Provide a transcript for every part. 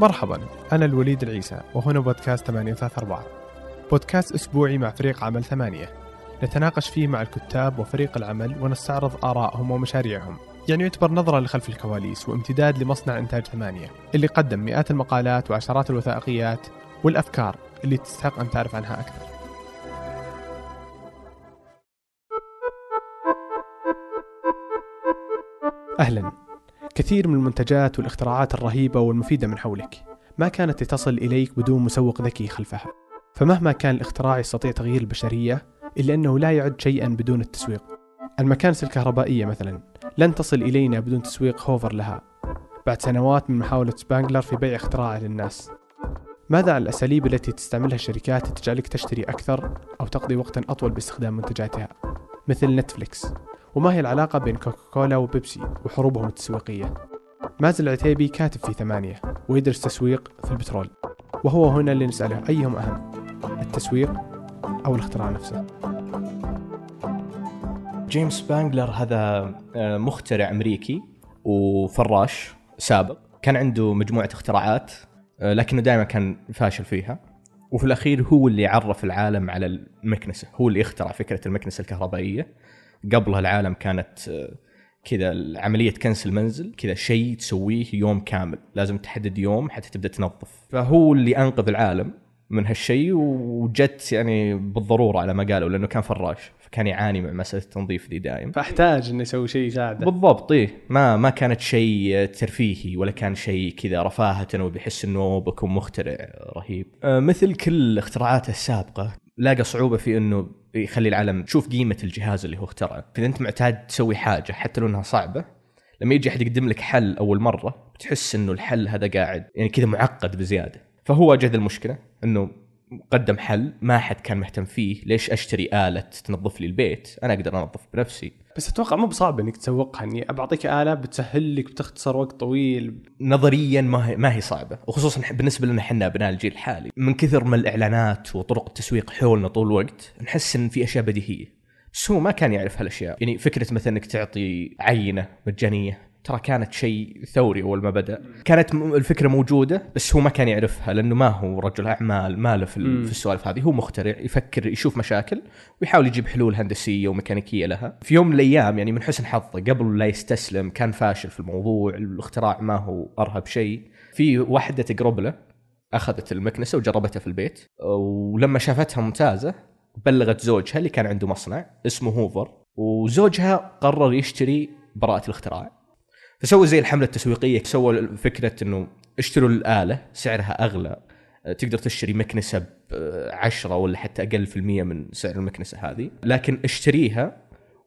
مرحبا أنا الوليد العيسى وهنا بودكاست 834 بودكاست أسبوعي مع فريق عمل ثمانية. نتناقش فيه مع الكتاب وفريق العمل ونستعرض آرائهم ومشاريعهم. يعني يعتبر نظرة لخلف الكواليس وامتداد لمصنع إنتاج ثمانية اللي قدم مئات المقالات وعشرات الوثائقيات والأفكار اللي تستحق أن تعرف عنها أكثر. أهلا. كثير من المنتجات والاختراعات الرهيبة والمفيدة من حولك. ما كانت لتصل إليك بدون مسوق ذكي خلفها. فمهما كان الاختراع يستطيع تغيير البشرية إلا أنه لا يعد شيئا بدون التسويق. المكانس الكهربائية مثلا. لن تصل إلينا بدون تسويق هوفر لها. بعد سنوات من محاولة سبانجلر في بيع اختراعه للناس. ماذا عن الأساليب التي تستعملها الشركات تجعلك تشتري أكثر أو تقضي وقتا أطول باستخدام منتجاتها؟ مثل Netflix. وما هي العلاقة بين Coca-Cola و Pepsi وحروبهم التسويقية؟ مازن العتيبي كاتب في ثمانية ويدرس تسويق في البترول وهو هنا اللي نسأله أيهم أهم التسويق أو الاختراع نفسه؟ جيمس سبانجلر هذا آه، مخترع أمريكي وفراش سابق. كان عنده مجموعة اختراعات آه، لكنه دائما كان فاشل فيها. وفي الأخير هو اللي عرف العالم على المكنسة هو اللي اخترع فكرة المكنسة الكهربائية. قبلها العالم كانت آه، كذا عمليه كنس المنزل كذا شيء تسويه يوم كامل. لازم تحدد يوم حتى تبدأ تنظف. فهو اللي أنقذ العالم من هالشيء وجت يعني بالضرورة على ما قالوا لأنه كان فراش فكان يعاني مع مسألة التنظيف ذي دائم فاحتاج إنه يسوي شيء يساعده. بالضبط إيه. ما ما كانت شيء ترفيهي ولا كان شيء كذا رفاهة وبيحس إنه بكون مخترع رهيب. آه، مثل كل اختراعاته السابقة لاقى صعوبة في إنه يخلي العالم تشوف قيمة الجهاز اللي هو اخترعه. فاذا أنت معتاد تسوي حاجة حتى لو إنها صعبة لما يجي أحد يقدم لك حل أول مرة بتحس إنه الحل هذا قاعد يعني كذا معقد بزيادة. فهو واجه المشكلة إنه قدم حل ما حد كان مهتم فيه. ليش أشتري آلة تنظف لي البيت؟ أنا أقدر أنظف بنفسي. بس أتوقع مو بصعب إنك تسوقها إني بعطيك آلة بتسهل لك بتختصر وقت طويل. نظريا ما هي ما هي صعبة وخصوصا بالنسبة لنا إحنا ابناء الجيل الحالي. من كثر ما الإعلانات وطرق التسويق حولنا طول الوقت نحس إن في أشياء بديهية. بس هو ما كان يعرف هالأشياء. يعني فكرة مثلا إنك تعطي عينة مجانية ترى كانت شيء ثوري أول ما بدأ. كانت الفكرة موجودة بس هو ما كان يعرفها لأنه ما هو رجل أعمال ما له في, في السوالف هذه. هو مخترع يفكر يشوف مشاكل ويحاول يجيب حلول هندسية وميكانيكية لها. في يوم من الأيام يعني من حسن حظه قبل لا يستسلم كان فاشل في الموضوع الاختراع ما هو أرهب شيء. في واحدة تقرب له أخذت المكنسة وجربتها في البيت ولما شافتها ممتازة بلغت زوجها اللي كان عنده مصنع اسمه هوفر. وزوجها قرر يشتري براءة الاختراع. فسووا زي الحملة التسويقية سووا فكرة إنه اشتروا الآلة سعرها أغلى آه، تقدر تشتري مكنسة ب 10 ولا حتى أقل في المية من سعر المكنسة هذه. لكن اشتريها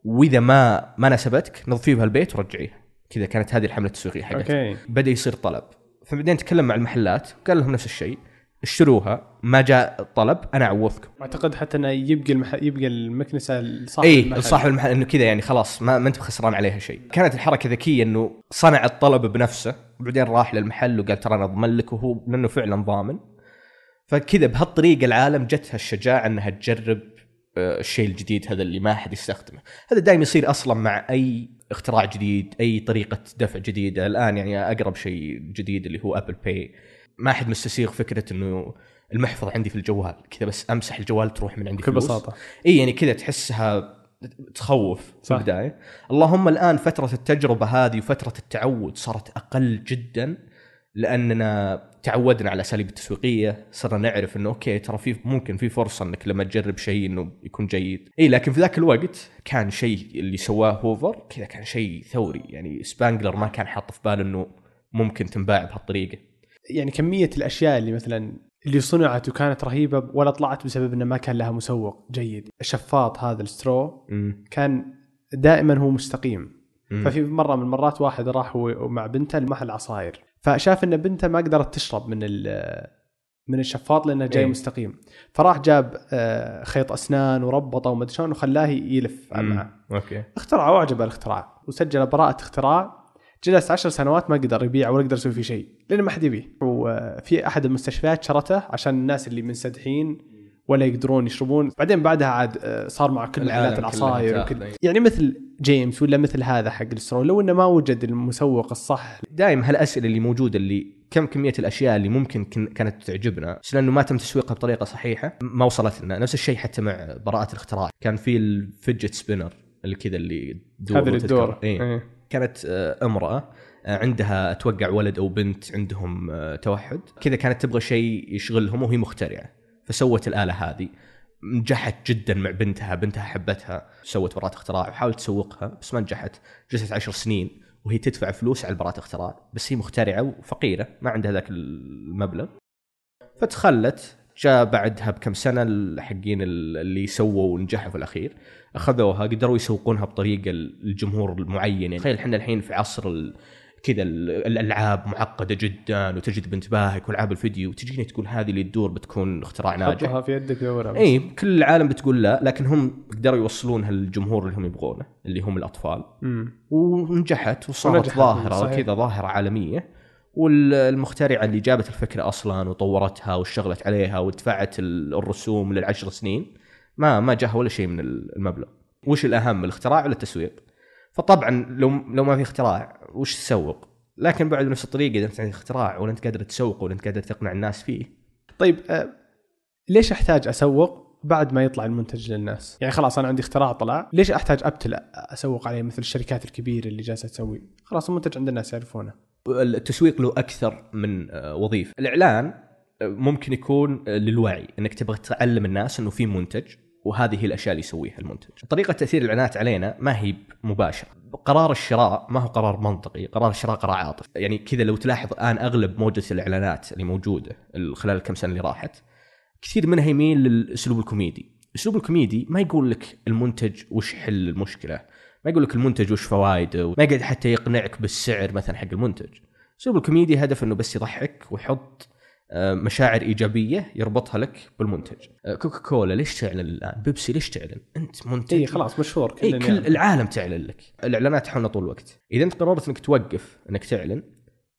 وإذا ما ما ناسبتك نظفي بها البيت ورجعيها. كذا كانت هذه الحملة التسويقية حقتها. بدأ يصير طلب. فبعدين تكلم مع المحلات قال لهم نفس الشيء. اشتروها ما جاء طلب أنا أعوضكم. أعتقد حتى إنه يبقى المح... يبقى المكنسة لصاحب اي المحل. صاحب المحل إنه كذا يعني خلاص ما, ما أنت خسران عليها شيء. كانت الحركة ذكية إنه صنع الطلب بنفسه وبعدين راح للمحل وقال ترى أنا أضمن لك وهو لأنه فعلا ضامن. فكذا بهالطريقة العالم جتها الشجاعة إنها تجرب آه، الشيء الجديد هذا اللي ما حد يستخدمه. هذا دائما يصير أصلا مع أي اختراع جديد أي طريقة دفع جديدة. الآن يعني أقرب شيء جديد اللي هو Apple Pay ما حد مستسيغ فكرة إنه المحفظة عندي في الجوال كذا بس أمسح الجوال تروح من عندي بكل. بساطة. اي يعني كذا تحسها تخوف في صح. البداية. اللهم الآن فترة التجربة هذه وفترة التعود صارت أقل جدا لأننا تعودنا على الاساليب التسويقية صرنا نعرف إنه okay ترى في ممكن في فرصة إنك لما تجرب شيء إنه يكون جيد. اي لكن في ذاك الوقت كان شيء اللي سواه هوفر كذا كان شيء ثوري. يعني سبانجلر ما كان حاط في باله إنه ممكن تنباع بهالطريقة. يعني كمية الأشياء اللي مثلا اللي صنعت وكانت رهيبة ولا طلعت بسبب إنه ما كان لها مسوق جيد. الشفاط هذا ال straw كان دائما هو مستقيم. مم. ففي مرة من المرات واحد راح هو مع بنته لمحل عصاير. فشاف إن بنته ما قدرت تشرب من ال- من الشفاط لأنه جاي إيه. مستقيم. فراح جاب آه، خيط أسنان وربطه وما شلون وخلاه يلف معه okay. اخترع واعجبه الاختراع. وسجل براءة اختراع جلس عشر سنوات ما قدر يبيع ولا قدر يسوي فيه شيء لأنه ما حد يبيه وفي أحد المستشفيات شرته عشان الناس اللي منسدحين ولا يقدرون يشربون بعدين بعدها عاد آه، صار مع كل محلات العصاير وكل أي. يعني مثل جيمس ولا مثل هذا حق ال straw لو إنه ما وجد المسوق الصح دائما هالأسئلة اللي موجودة اللي كم كمية الأشياء اللي ممكن كن- كانت تعجبنا بس لأنه ما تم تسويقها بطريقة صحيحة ما وصلت لنا نفس الشيء حتى مع براءة الاختراع كان في ال fidget spinner اللي كذا اللي تدور هذا اللي. الدور إيه. إيه. كانت آه، امرأة آه، عندها أتوقع ولد أو بنت عندهم آه، توحد. كذا كانت تبغى شيء يشغلهم وهي مخترعة فسوت الآلة هذه. نجحت جدا مع بنتها بنتها حبتها سوت براءة اختراع وحاولت تسوقها بس ما نجحت. جلست عشر سنين وهي تدفع فلوس على براءة اختراع بس هي مخترعة وفقيرة ما عندها ذاك المبلغ. فتخلت جاء بعدها بكم سنة الحقين اللي سووا ونجحوا في الأخير أخذوها قدروا يسوقونها بطريقة الجمهور المعين يعني تخيل إحنا الحين في عصر ال- كذا ال- الألعاب معقدة جدا وتجد بانتباهك والعاب الفيديو وتجيني تقول هذه اللي تدور بتكون اختراع ناجح حطها في يدك دورها. اي كل العالم بتقول لا لكن هم قدروا يوصلونها للجمهور اللي هم يبغونه اللي هم الأطفال مم. ونجحت وصارت ظاهرة. كذا ظاهرة عالمية والمخترعة اللي جابت الفكرة أصلا وطورتها واشتغلت عليها ودفعت ال- الرسوم للعشر سنين ما ما جاها ولا شيء من المبلغ وش الأهم الاختراع ولا التسويق فطبعا لو لو ما في اختراع وش تسوق لكن بعد بنفس الطريقة إذا أنت عندك اختراع ولا أنت قادر تسوقه ولا أنت قادر تقنع الناس فيه طيب آه، ليش أحتاج أسوق بعد ما يطلع المنتج للناس؟ يعني خلاص أنا عندي اختراع طلع، ليش أحتاج ابتل أسوق عليه مثل الشركات الكبيرة اللي جالسة تسوي؟ خلاص المنتج عند الناس يعرفونه. التسويق له أكثر من آه، وظيفة. الإعلان آه، ممكن يكون آه، للوعي إنك تبغى تعلم الناس إنه في منتج وهذه هي الأشياء اللي يسويها المنتج. طريقة تأثير الإعلانات علينا ما هي مباشرة. قرار الشراء ما هو قرار منطقي قرار الشراء قرار عاطفي. يعني كذا لو تلاحظ الآن أغلب موجة الإعلانات اللي موجودة خلال الكم سنة اللي راحت كثير منها يميل للأسلوب الكوميدي. الأسلوب الكوميدي ما يقول لك المنتج وش حل المشكلة ما يقول لك المنتج وش فوائده ما يقعد حتى يقنعك بالسعر مثلا حق المنتج. اسلوب الكوميدي هدف إنه بس يضحك ويحط آه، مشاعر إيجابية يربطها لك بالمنتج. آه، كوكا كولا ليش تعلن الآن؟ بيبسي ليش تعلن؟ أنت منتج. اي خلاص مشهور اي كلنا كل يعرف. العالم تعلن لك. الإعلانات تحولنا طول الوقت. إذا أنت قررت إنك توقف إنك تعلن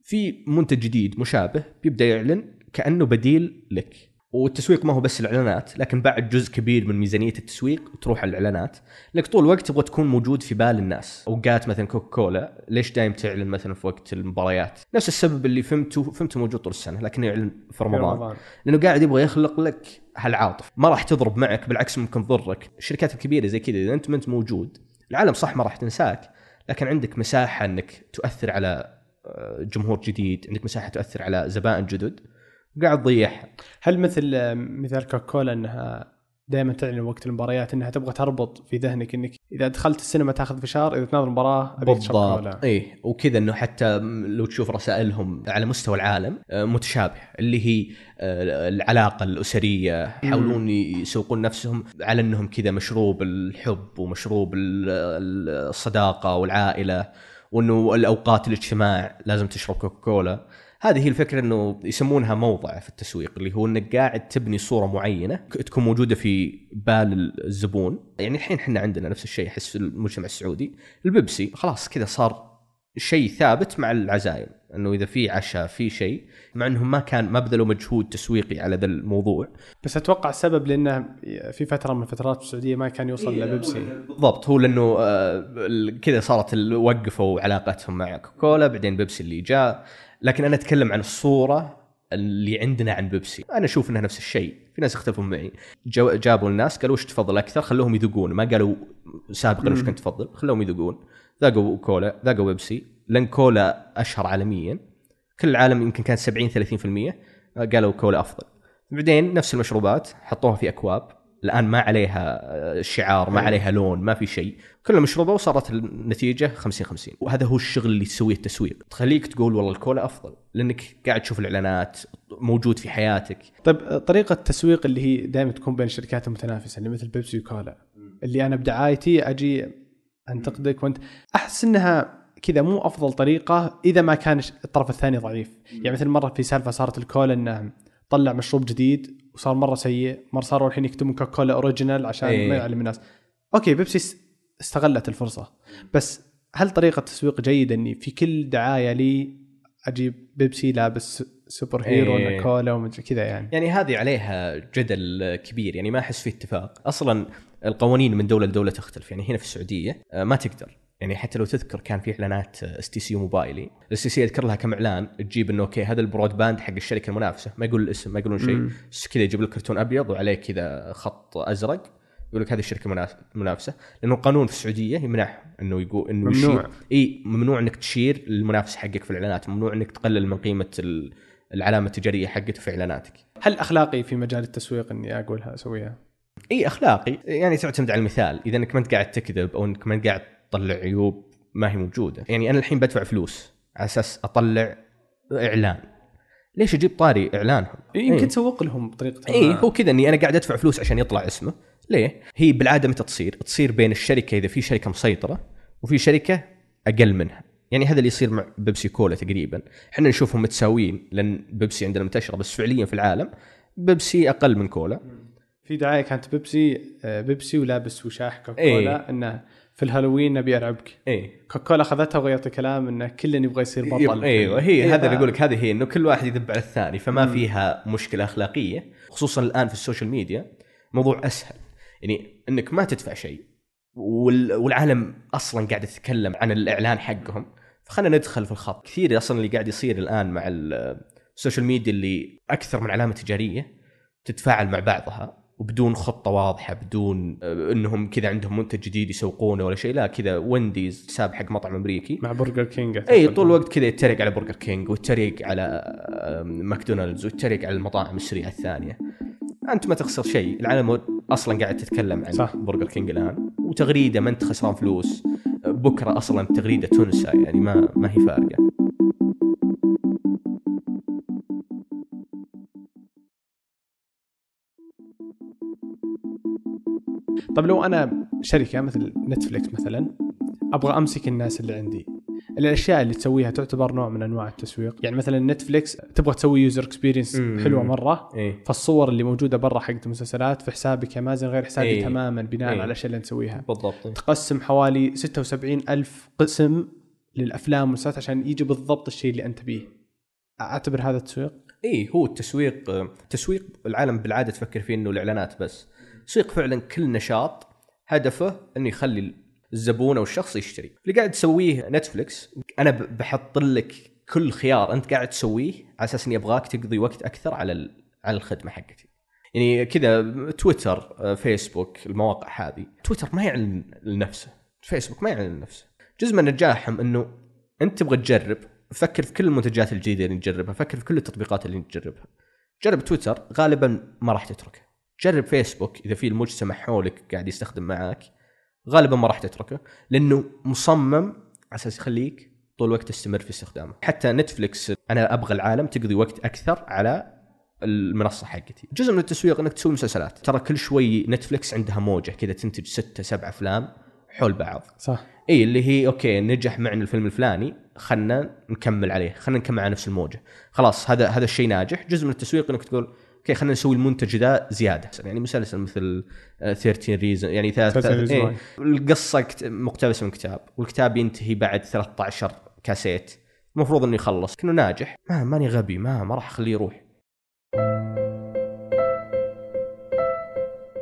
في منتج جديد مشابه بيبدأ يعلن كأنه بديل لك. والتسويق ما هو بس الإعلانات لكن بعد جزء كبير من ميزانية التسويق تروح على الإعلانات. لك طول الوقت تبغى تكون موجود في بال الناس. أوقات مثلا كوكا كولا ليش دايم تعلن مثلا في وقت المباريات؟ نفس السبب اللي فهمته فهمته موجود طول السنة لكنه يعلن في رمضان. لأنه قاعد يبغى يخلق لك هالعاطف ما راح تضرب معك بالعكس ممكن تضرك. الشركات الكبيرة زي كذا إذا أنت ما أنت موجود العالم صح ما راح تنساك لكن عندك مساحة إنك تؤثر على آه، جمهور جديد عندك مساحة تؤثر على زبائن جدد. وقاعد تضيعها هل مثل مثال كوكولا إنها دائما تعلن وقت المباريات إنها تبغى تربط في ذهنك إنك إذا دخلت السينما تأخذ فشار إذا تناظر مباراة ابيك. بالضبط. اي وكذا إنه حتى لو تشوف رسائلهم على مستوى العالم آه، متشابه اللي هي آه، العلاقة الأسرية يحاولون يسوقون نفسهم على إنهم كذا مشروب الحب ومشروب ال- ال- الصداقة والعائلة وإنه الأوقات الاجتماع لازم تشرب كوكاكولا هذه هي الفكرة إنه يسمونها موضع في التسويق اللي هو إنك قاعد تبني صورة معينة تكون موجودة في بال الزبون. يعني الحين إحنا عندنا نفس الشيء احس في المجتمع السعودي. البيبسي خلاص كذا صار شيء ثابت مع العزايم إنه إذا في عشاء في شيء مع إنهم ما كان ما بذلوا مجهود تسويقي على ذا الموضوع. بس أتوقع السبب لأنه في فترة من الفترات في السعودية ما كان يوصل لبيبسي بالضبط. هو لأنه آه، كذا صارت وقفوا علاقتهم مع كوكاكولا بعدين بيبسي اللي جاء. لكن أنا أتكلم عن الصورة اللي عندنا عن بيبسي. أنا أشوف إنها نفس الشيء. في ناس يختلفون معي. جو- جابوا الناس قالوا وش تفضل أكثر؟ خلوهم يذوقون. ما قالوا سابقا وش كنت تفضل. خلوهم يذوقون. ذاقوا كولا ذاقوا بيبسي. لأن كولا أشهر عالميا. كل العالم يمكن كان 70 30% قالوا كولا أفضل. بعدين نفس المشروبات حطوها في أكواب. الآن ما عليها آه، شعار ما أي. عليها لون ما في شيء. كلها مشروبة وصارت النتيجة 50 50 وهذا هو الشغل اللي تسويه التسويق. تخليك تقول والله الكولا أفضل لأنك قاعد تشوف الإعلانات موجود في حياتك. طيب طريقة التسويق اللي هي دائما تكون بين الشركات المتنافسة اللي مثل بيبسي وكولا اللي أنا بدعايتي أجي أنتقدك وأنت. أحس إنها كذا مو أفضل طريقة إذا ما كان الطرف الثاني ضعيف. يعني مثل مرة في سالفة صارت الكولا إنه طلع مشروب جديد وصار مرة سيء مرة صاروا الحين يكتبون كوكاكولا original عشان إيه. ما يعلم الناس. okay بيبسي است- استغلت الفرصة. بس هل طريقة تسويق جيدة إني في كل دعاية لي أجيب بيبسي لابس superhero إيه. ولا كولا ومدري كذا يعني؟ يعني هذه عليها جدل كبير يعني ما أحس في اتفاق. أصلا القوانين من دولة لدولة تختلف. يعني هنا في السعودية آه، ما تقدر. يعني حتى لو تذكر كان في إعلانات STC موبايلي. ال STC يذكر لها كم إعلان تجيب إنه okay هذا ال broadband حق الشركة المنافسة. ما يقول الاسم ما يقولون شيء. بس كذا يجيب لك كرتون أبيض وعليه كذا خط أزرق يقول لك هذه الشركة مناس- منافسة. لأنه القانون في السعودية يمنع إنه يقول إنه ممنوع. إي ممنوع إنك تشير المنافس حقك في الإعلانات. ممنوع إنك تقلل من قيمة ال- العلامة التجارية حقته في إعلاناتك. هل أخلاقي في مجال التسويق إني أقولها أسويها؟ إي أخلاقي. يعني تعتمد على المثال. إذا إنك ما أنت قاعد تكذب أو إنك ما أنت قاعد تطلع عيوب ما هي موجودة. يعني أنا الحين بدفع فلوس على أساس أطلع إعلان. ليش أجيب طاري إعلانهم؟ يمكن إيه. تسوق لهم بطريقة إي. هو كذا إني أنا قاعد أدفع فلوس عشان يطلع اسمه. ليه؟ هي بالعادة متى تصير؟ تصير بين الشركة إذا في شركة مسيطرة وفي شركة أقل منها. يعني هذا اللي يصير مع بيبسي كولا تقريبا. إحنا نشوفهم متساويين لأن بيبسي عندنا منتشرة بس فعليا في العالم بيبسي أقل من كولا. في دعاية كانت بيبسي آه، بيبسي ولابس وشاح كوكاكولا إيه. إنه في الهالوين نبي ارعبك اي كوكاكولا أخذتها وغيرت الكلام انه كل يبغى يصير بطل. أيوه هي إيه، هذا اللي أقول لك هذه هي إنه كل واحد يذب على الثاني فما فيها مشكلة أخلاقية خصوصا الآن في ال social media موضوع أسهل. يعني إنك ما تدفع شيء وال- والعالم أصلا قاعد يتكلم عن الإعلان حقهم فخلنا ندخل في الخط. كثير أصلا اللي قاعد يصير الآن مع ال- ال social media اللي أكثر من علامة تجارية تتفاعل مع بعضها. وبدون خطة واضحة بدون آه، إنهم كذا عندهم منتج جديد يسوقونه ولا شيء لا كذا وينديز حساب حق مطعم أمريكي مع برجر كينج اي. طول الوقت كذا يتريق على برجر كينج ويتريق على آم، ماكدونالدز ويتريق على المطاعم السريعه الثانية أنت ما تخسر شيء العالم أصلا قاعد تتكلم عن صح. صح. برجر كينج الآن وتغريدة ما أنت خسران فلوس بكرة أصلا التغريده تنسى يعني ما ما هي فارقة طب لو أنا شركة مثل نتفلكس مثلا أبغى أمسك الناس اللي عندي. الأشياء اللي تسويها تعتبر نوع من أنواع التسويق. يعني مثلا نتفلكس تبغى تسوي user experience. حلوة مرة إيه. فالصور اللي موجودة برا حقت المسلسلات في حسابك امازون غير حسابي إيه. تماما بناء إيه. على الأشياء اللي نسويها. بالضبط. تقسم حوالي 76 ألف قسم للأفلام والمسلسلات عشان يجي بالضبط الشيء اللي أنت بيه أعتبر هذا التسويق؟ اي هو التسويق تسويق العالم بالعادة تفكر فيه إنه الإعلانات بس. تسويق فعلا كل نشاط هدفه إنه يخلي الزبون أو الشخص يشتري. اللي قاعد تسويه نتفلكس أنا بحط لك كل خيار أنت قاعد تسويه على أساس إني أبغاك تقضي وقت أكثر على على الخدمة حقتي. يعني كذا تويتر آه، فيسبوك المواقع هذه. تويتر ما يعلن لنفسه. فيسبوك ما يعلن لنفسه. جزء من نجاحهم إنه أنت تبغى تجرب فكر في كل المنتجات الجديدة اللي نجربها فكر في كل التطبيقات اللي نجربها جرب تويتر غالبا ما راح تتركه. جرب فيسبوك إذا في المجتمع حولك قاعد يستخدم معك غالبا ما راح تتركه لأنه مصمم على أساس يخليك طول الوقت تستمر في استخدامه حتى نتفلكس أنا أبغى العالم تقضي وقت أكثر على المنصة حقتي. جزء من التسويق إنك تسوي مسلسلات. ترى كل شوي نتفلكس عندها موجة كذا تنتج ستة سبع أفلام حول بعض. صح. إي اللي هي okay نجح معنا الفيلم الفلاني خلنا نكمل عليه خلنا نكمل على نفس الموجة. خلاص هذا هذا الشيء ناجح. جزء من التسويق إنك تقول okay خلينا نسوي المنتج ذا زيادة. يعني مسلسل مثل آه، 13 reasons يعني ثلاث 13 ثلاث- reasons إيه. القصة مقتبسه من كتاب والكتاب ينتهي بعد 13 كاسيت. المفروض إنه يخلص. كأنه ناجح. ما ماني غبي ما ما راح أخليه يروح.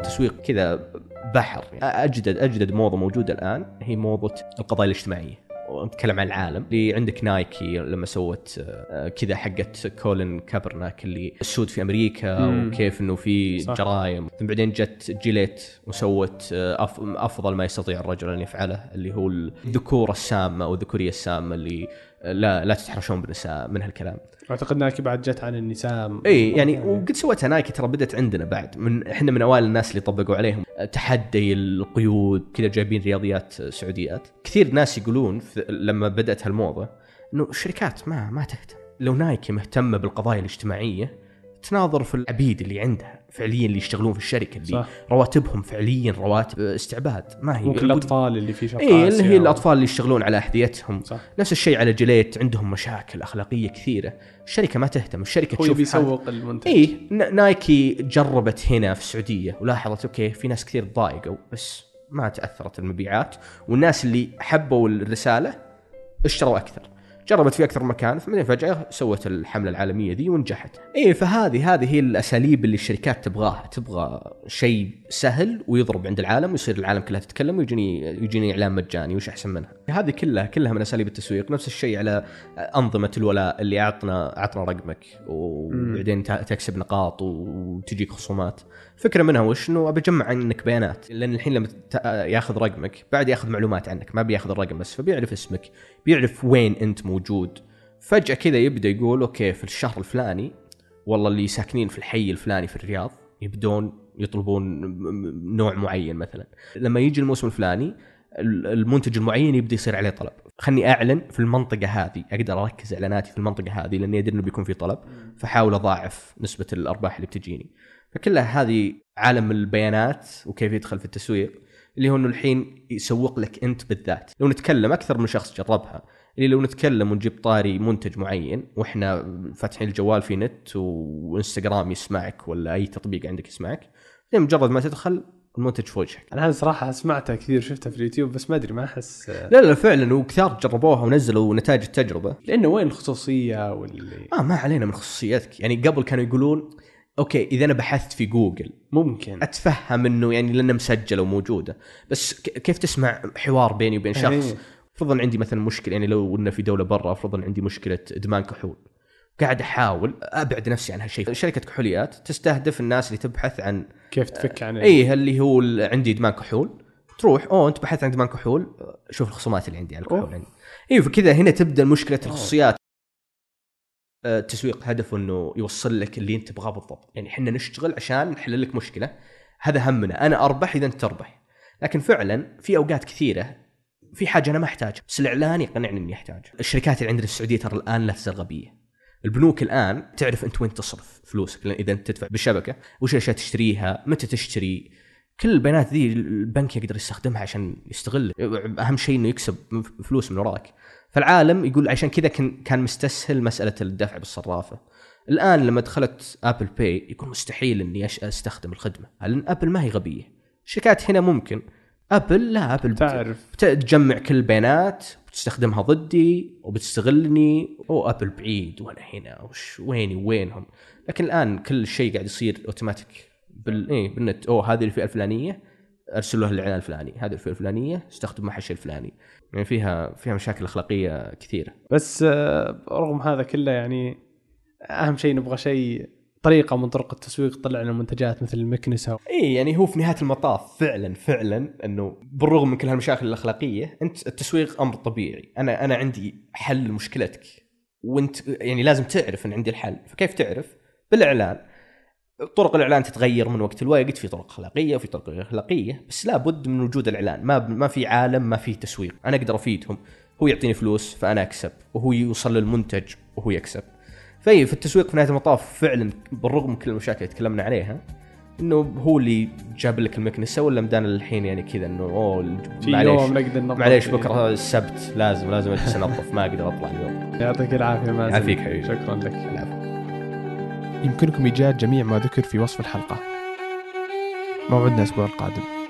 تسويق كذا بحر. أجدد أجدد موضة موجودة الآن هي موضة القضايا الاجتماعية. ونتكلم عن العالم اللي عندك Nike لما سوت آه، كذا حقت كولين كابرناك اللي السود في أمريكا مم. وكيف إنه في. جرائم ثم بعدين جت Gillette وسوت آه، أفضل ما يستطيع الرجل أن يفعله اللي هو الذكوره السامة أو الذكورية السامة اللي لا لا تتحرشون بالنساء من هالكلام. أعتقد Nike بعد جت عن النساء إي يعني وقد سوتها نايكي ترى بدت عندنا بعد. من إحنا من أوائل الناس اللي طبقوا عليهم. تحدي القيود كذا جايبين رياضيات سعوديات. كثير ناس يقولون لما بدأت هالموضة إنه الشركات ما ما تهتم. لو نايكي مهتمة بالقضايا الاجتماعية تناظر في العبيد اللي عندها. فعليا اللي يشتغلون في الشركة اللي صح. رواتبهم فعليا رواتب استعباد. ما هي. ممكن الأطفال اللي في شرق اي اللي هي الأطفال اللي يشتغلون على أحذيتهم. صح. نفس الشيء على جليت عندهم مشاكل أخلاقية كثيرة. الشركة ما تهتم الشركة هو تشوف يبي حال- يسوق المنتج. اي Nike جربت هنا في السعودية ولاحظت أوكي في ناس كثير ضايقوا بس ما تأثرت المبيعات والناس اللي حبوا الرسالة اشتروا أكثر. جربت في أكثر مكان بعدين فجأة سوت الحملة العالمية ذي ونجحت. اي فهذه هذه هي الأساليب اللي الشركات تبغاها تبغى شيء سهل ويضرب عند العالم ويصير العالم كلها تتكلم ويجيني يجيني إعلان مجاني وش أحسن منها؟ هذه كلها كلها من أساليب التسويق. نفس الشيء على أنظمة الولاء اللي اعطنا أعطنا رقمك وبعدين تكسب نقاط وتجيك خصومات. فكرة منها وش؟ إنه ابى أجمع عنك بيانات. لأن الحين لما ياخذ رقمك بعد ياخذ معلومات عنك ما بياخذ الرقم بس فبيعرف اسمك. بيعرف وين انت موجود. فجأة كذا يبدأ يقول أوكي في الشهر الفلاني. والله اللي ساكنين في الحي الفلاني في الرياض يبدون يطلبون نوع معين مثلا. لما يجي الموسم الفلاني المنتج المعين يبدأ يصير عليه طلب. خلني أعلن في المنطقة هذه أقدر أركز إعلاناتي في المنطقة هذه لأني أدري إنه بيكون في طلب فحاول أضاعف نسبة الأرباح اللي بتجيني. فكلها هذه عالم البيانات وكيف يدخل في التسويق. اللي هو إنه الحين يسوق لك أنت بالذات. لو نتكلم أكثر من شخص جربها اللي لو نتكلم ونجيب طاري منتج معين وإحنا فاتحين الجوال في نت وإنستغرام يسمعك ولا أي تطبيق عندك يسمعك مجرد ما تدخل المنتج في وجهك. أنا هذه صراحة سمعتها كثير شفتها في اليوتيوب بس ما أدري ما أحس. لا لا فعلا وكثار جربوها ونزلوا نتائج التجربة. لأنه وين الخصوصية واللي آه ما علينا من خصوصيتك يعني قبل كانوا يقولون أوكي إذا أنا بحثت في جوجل ممكن. أتفهم إنه يعني لانها مسجله وموجوده بس كيف تسمع حوار بيني وبين شخص؟ إيه. فرضا عندي مثلا مشكلة يعني لو إنه في دولة برا فرضا عندي مشكلة إدمان كحول. قاعد أحاول أبعد نفسي عن هالشيء شركة كحوليات تستهدف الناس اللي تبحث عن كيف تفك عن اي اللي هو عندي إدمان كحول. تروح أوه أنت بحثت عن إدمان كحول. شوف الخصومات اللي عندي على الكحول. عندي اي فكذا هنا تبدأ مشكلة الخصوصيات. التسويق هدفه إنه يوصل لك اللي أنت تبغاه بالضبط. يعني إحنا نشتغل عشان نحل لك مشكلة. هذا همنا. أنا أربح إذا أنت تربح. لكن فعلا في أوقات كثيرة في حاجة أنا ما أحتاجها. بس الإعلان يقنعني إني احتاج الشركات اللي عندنا في السعودية ترى الآن لا تزال غبيه البنوك الآن تعرف أنت وين تصرف فلوسك. لأن إذا أنت تدفع بالشبكة وش الأشياء تشتريها؟ متى تشتري؟ كل البيانات ذي البنك يقدر يستخدمها عشان يستغل. أهم شيء إنه يكسب فلوس من وراك. فالعالم يقول عشان كذا كان مستسهل مسألة الدفع بالصرافة. الآن لما دخلت Apple Pay يكون مستحيل إني أستخدم الخدمة. لأن Apple ما هي غبية. الشركات هنا ممكن. Apple لا Apple تعرف. تجمع كل البيانات بتستخدمها ضدي وبتستغلني. أو Apple بعيد وأنا هنا. وش ويني؟ وينهم؟ لكن الآن كل شيء قاعد يصير اوتوماتيك بال إيه بالنت. أو هذه الفئة الفلانية. ارسل له الاعلان الفلاني. هذه الفئة الفلانية استخدم الشيء الفلاني. يعني فيها فيها مشاكل أخلاقية كثيرة. بس آه، رغم هذا كله يعني أهم شيء نبغى شيء طريقة من طرق التسويق تطلع لنا منتجات مثل المكنسة. اي يعني هو في نهاية المطاف فعلا فعلا إنه بالرغم من كل هالمشاكل الأخلاقية أنت التسويق أمر طبيعي. أنا أنا عندي حل لمشكلتك وأنت يعني لازم تعرف إن عندي الحل. فكيف تعرف؟ بالإعلان. طرق الإعلان تتغير من وقت لوقت في طرق أخلاقية وفي طرق غير أخلاقية بس لابد من وجود الإعلان. ما ما في عالم ما في تسويق. أنا أقدر أفيدهم. هو يعطيني فلوس فأنا أكسب. وهو يوصل للمنتج وهو يكسب. في في التسويق في نهاية المطاف فعلا بالرغم من كل المشاكل اللي تكلمنا عليها إنه هو اللي جاب لك المكنسة ولا مدانا الحين يعني كذا إنه أوه معليش معليش بكرة السبت لازم لازم أجلس أنظف ما أقدر أطلع اليوم. يعطيك العافية مازن. يعافيك حبيبي. شكرا لك. العفو. يمكنكم إيجاد جميع ما ذكر في وصف الحلقة. موعدنا الأسبوع القادم.